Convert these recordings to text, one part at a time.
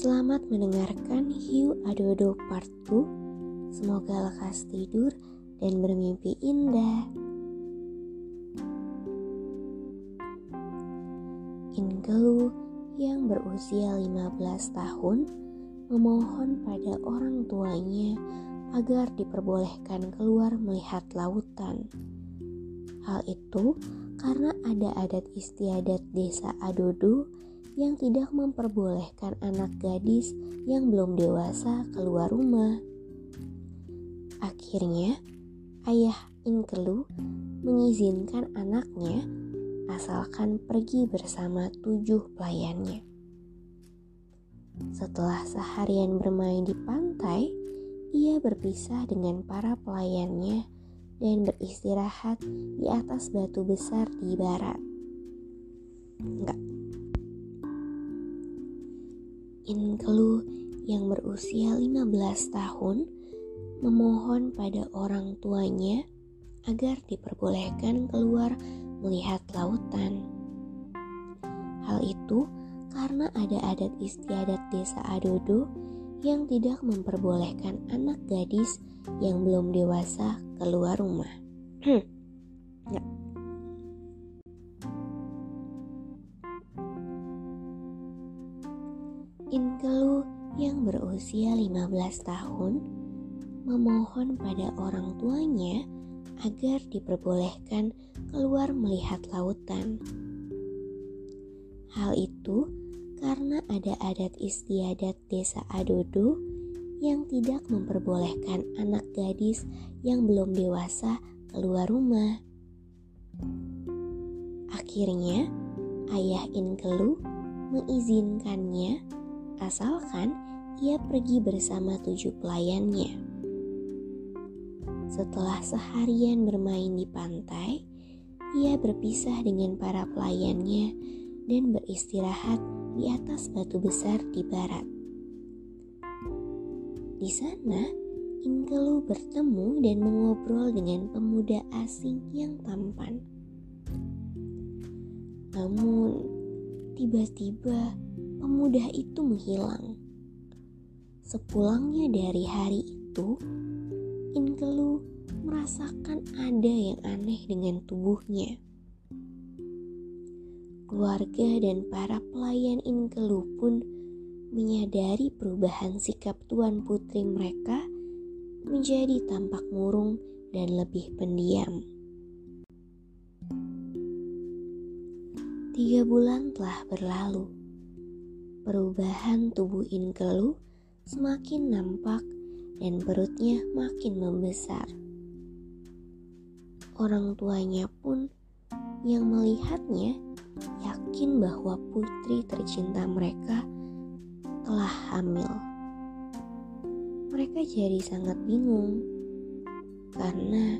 Selamat mendengarkan Hiu Adodo Part 2. Semoga lekas tidur dan bermimpi indah. Ingelu yang berusia 15 tahun memohon pada orang tuanya agar diperbolehkan keluar melihat lautan. Hal itu karena ada adat istiadat desa Adodo yang tidak memperbolehkan anak gadis yang belum dewasa keluar rumah. Akhirnya, ayah Inkelu mengizinkan anaknya asalkan pergi bersama tujuh pelayannya. Setelah seharian bermain di pantai, ia berpisah dengan para pelayannya dan beristirahat di atas batu besar di barat. Enggak. Inkelu yang berusia 15 tahun memohon pada orang tuanya agar diperbolehkan keluar melihat lautan. Hal itu karena ada adat istiadat desa Adodo yang tidak memperbolehkan anak gadis yang belum dewasa keluar rumah. berusia 15 tahun memohon pada orang tuanya agar diperbolehkan keluar melihat lautan. Hal itu karena ada adat istiadat desa Adodo yang tidak memperbolehkan anak gadis yang belum dewasa keluar rumah. Akhirnya, ayah Inkelu mengizinkannya asalkan ia pergi bersama tujuh pelayannya. Setelah seharian bermain di pantai, ia berpisah dengan para pelayannya dan beristirahat di atas batu besar di barat. Di sana, Inkelu bertemu dan mengobrol dengan pemuda asing yang tampan. Namun, tiba-tiba pemuda itu menghilang. Sepulangnya dari hari itu, Inkelu merasakan ada yang aneh dengan tubuhnya. Keluarga dan para pelayan Inkelu pun menyadari perubahan sikap tuan putri mereka menjadi tampak murung dan lebih pendiam. Tiga bulan telah berlalu. Perubahan tubuh Inkelu semakin nampak dan perutnya makin membesar. Orang tuanya pun yang melihatnya yakin bahwa putri tercinta mereka telah hamil. Mereka jadi sangat bingung karena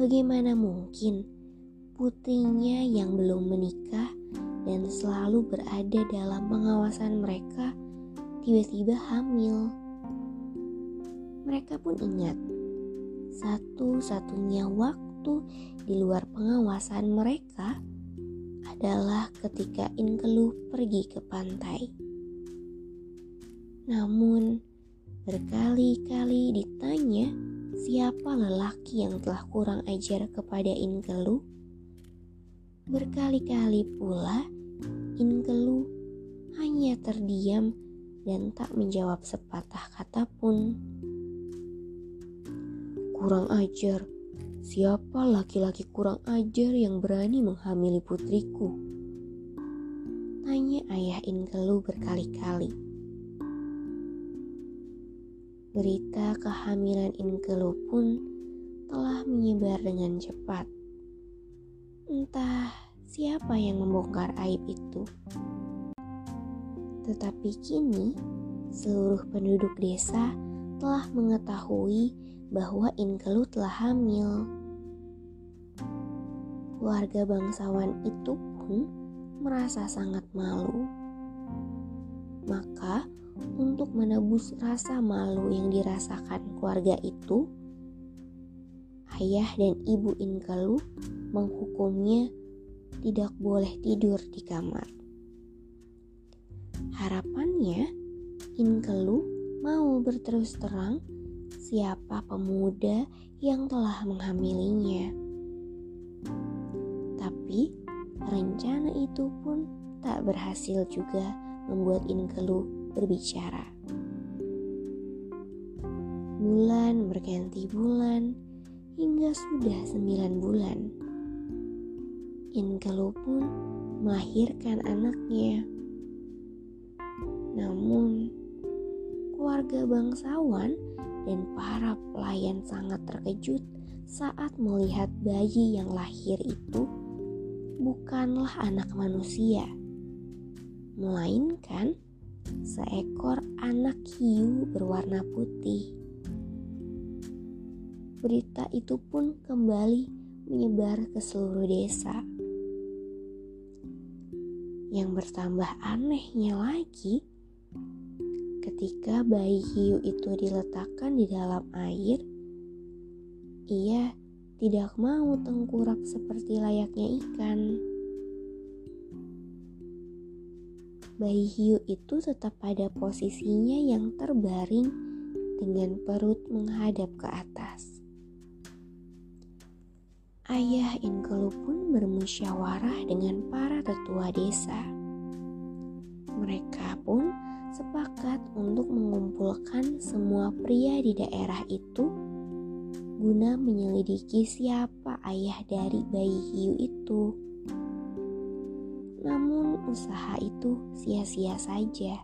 bagaimana mungkin putrinya yang belum menikah dan selalu berada dalam pengawasan mereka tiba-tiba hamil. Mereka pun ingat satu-satunya waktu di luar pengawasan mereka adalah ketika Inkelu pergi ke pantai. Namun, berkali-kali ditanya siapa lelaki yang telah kurang ajar kepada Inkelu? Berkali-kali pula Inkelu hanya terdiam dan tak menjawab sepatah kata pun. Kurang ajar, siapa laki-laki kurang ajar yang berani menghamili putriku? Tanya ayah Inkelu berkali-kali. Berita kehamilan Inkelu pun telah menyebar dengan cepat. Entah siapa yang membongkar aib itu. Tetapi kini seluruh penduduk desa telah mengetahui bahwa Inkelu telah hamil. Keluarga bangsawan itu pun merasa sangat malu. Maka, untuk menebus rasa malu yang dirasakan keluarga itu, ayah dan ibu Inkelu menghukumnya tidak boleh tidur di kamar. Harapannya, Inkelu mau berterus terang siapa pemuda yang telah menghamilinya. Tapi rencana itu pun tak berhasil juga membuat Inkelu berbicara. Bulan berganti bulan hingga sudah sembilan bulan. Inkelu pun melahirkan anaknya. Namun, keluarga bangsawan dan para pelayan sangat terkejut saat melihat bayi yang lahir itu bukanlah anak manusia, melainkan seekor anak hiu berwarna putih. Berita itu pun kembali menyebar ke seluruh desa. Yang bertambah anehnya lagi, Ketika bayi hiu itu diletakkan di dalam air, ia tidak mau tengkurap seperti layaknya ikan. Bayi hiu itu tetap pada posisinya yang terbaring dengan perut menghadap ke atas. Ayah Inkelu pun bermusyawarah dengan para tetua desa. Mereka pun sepakat untuk mengumpulkan semua pria di daerah itu guna menyelidiki siapa ayah dari bayi hiu itu. Namun usaha itu sia-sia saja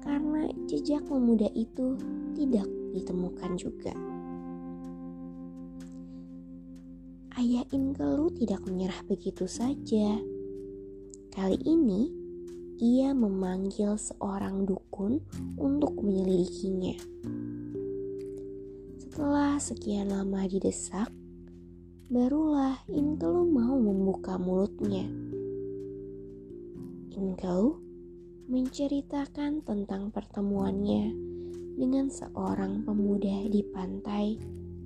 karena jejak pemuda itu tidak ditemukan juga. Ayah Inkelu tidak menyerah begitu saja. Kali ini ia memanggil seorang dukun untuk menyelidikinya. Setelah sekian lama didesak, barulah Inkelu mau membuka mulutnya. Inkelu menceritakan tentang pertemuannya dengan seorang pemuda di pantai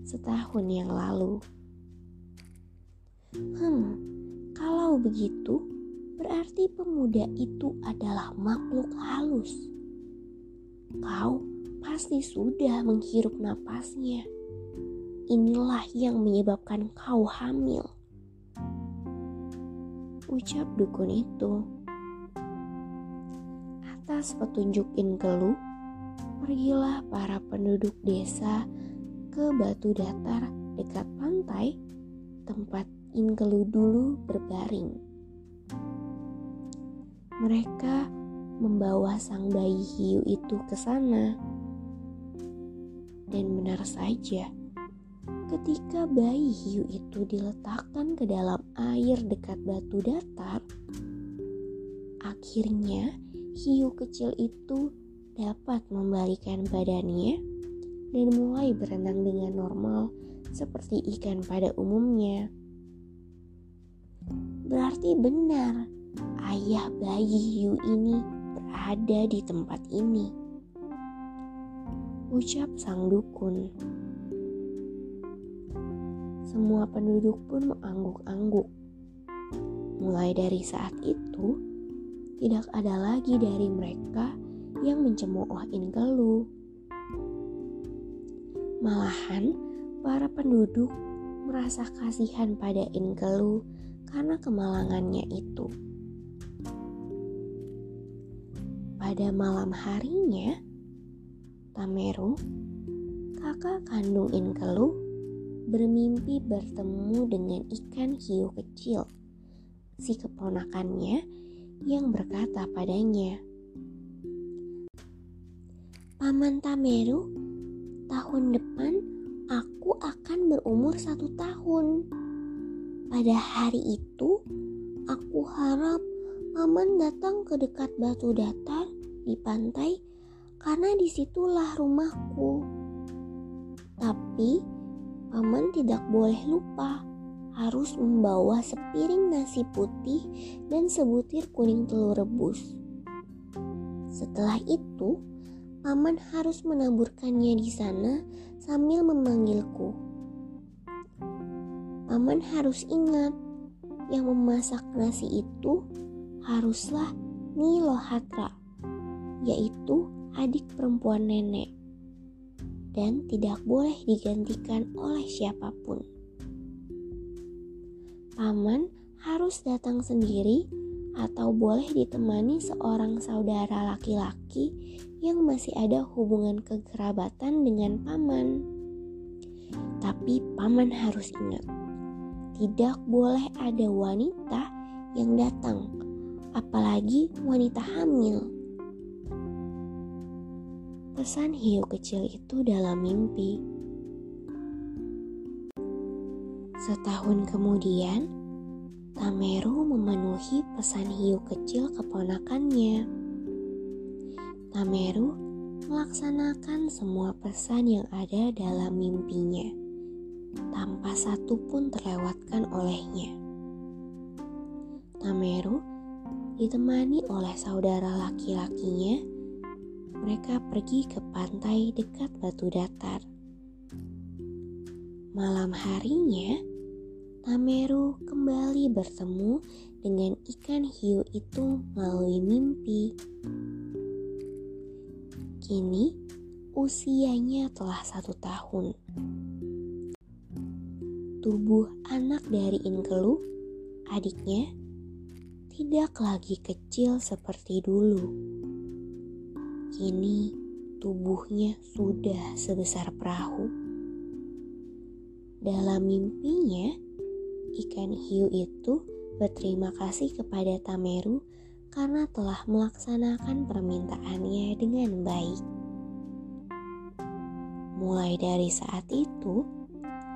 setahun yang lalu. Hmm, kalau begitu, berarti pemuda itu adalah makhluk halus. Kau pasti sudah menghirup napasnya. Inilah yang menyebabkan kau hamil. Ucap dukun itu. Atas petunjuk Inkelu, pergilah para penduduk desa ke batu datar dekat pantai tempat Inkelu dulu berbaring mereka membawa sang bayi hiu itu ke sana. Dan benar saja, ketika bayi hiu itu diletakkan ke dalam air dekat batu datar, akhirnya hiu kecil itu dapat membalikan badannya dan mulai berenang dengan normal seperti ikan pada umumnya. Berarti benar ayah bayi hiu ini berada di tempat ini. Ucap sang dukun. Semua penduduk pun mengangguk-angguk. Mulai dari saat itu, tidak ada lagi dari mereka yang mencemooh Inkelu. Malahan, para penduduk merasa kasihan pada Inkelu karena kemalangannya itu. Pada malam harinya, Tameru, kakak kandung Inkelu, bermimpi bertemu dengan ikan hiu kecil, si keponakannya yang berkata padanya, Paman Tameru, tahun depan aku akan berumur satu tahun. Pada hari itu, aku harap paman datang ke dekat batu datar di pantai karena di situlah rumahku. Tapi paman tidak boleh lupa harus membawa sepiring nasi putih dan sebutir kuning telur rebus. Setelah itu, paman harus menaburkannya di sana sambil memanggilku. Paman harus ingat, yang memasak nasi itu haruslah Nilohatra, yaitu adik perempuan nenek, dan tidak boleh digantikan oleh siapa pun. Paman harus datang sendiri atau boleh ditemani seorang saudara laki-laki yang masih ada hubungan kekerabatan dengan paman. Tapi paman harus ingat, tidak boleh ada wanita yang datang, apalagi wanita hamil. Pesan hiu kecil itu dalam mimpi. Setahun kemudian, Tameru memenuhi pesan hiu kecil keponakannya. Tameru melaksanakan semua pesan yang ada dalam mimpinya, tanpa satu pun terlewatkan olehnya. Tameru ditemani oleh saudara laki-lakinya. Mereka pergi ke pantai dekat batu datar. Malam harinya, Tameru kembali bertemu dengan ikan hiu itu melalui mimpi. Kini usianya telah satu tahun. Tubuh anak dari Inkelu, adiknya, tidak lagi kecil seperti dulu. Kini tubuhnya sudah sebesar perahu. Dalam mimpinya, ikan hiu itu berterima kasih kepada Tameru karena telah melaksanakan permintaannya dengan baik. Mulai dari saat itu,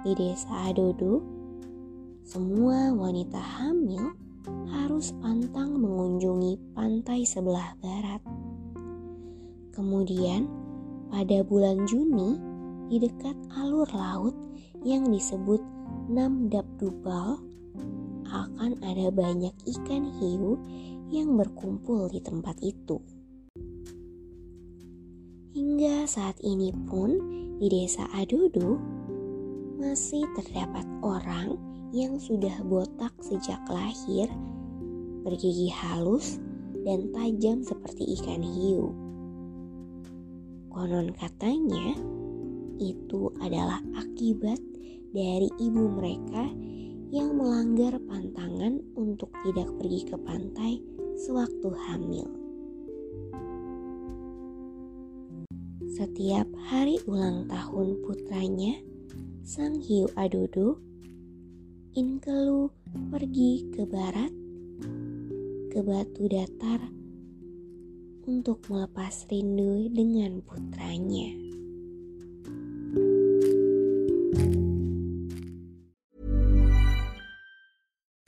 di desa Adodo, semua wanita hamil harus pantang mengunjungi pantai sebelah barat. Kemudian, pada bulan Juni, di dekat alur laut yang disebut Nam Dubal akan ada banyak ikan hiu yang berkumpul di tempat itu. Hingga saat ini pun di desa Adodo masih terdapat orang yang sudah botak sejak lahir, bergigi halus dan tajam seperti ikan hiu. Konon katanya, itu adalah akibat dari ibu mereka yang melanggar pantangan untuk tidak pergi ke pantai sewaktu hamil. Setiap hari ulang tahun putranya, Sang Hiu Adodo, Inkelu pergi ke barat, ke batu datar, untuk melepas rindu dengan putranya.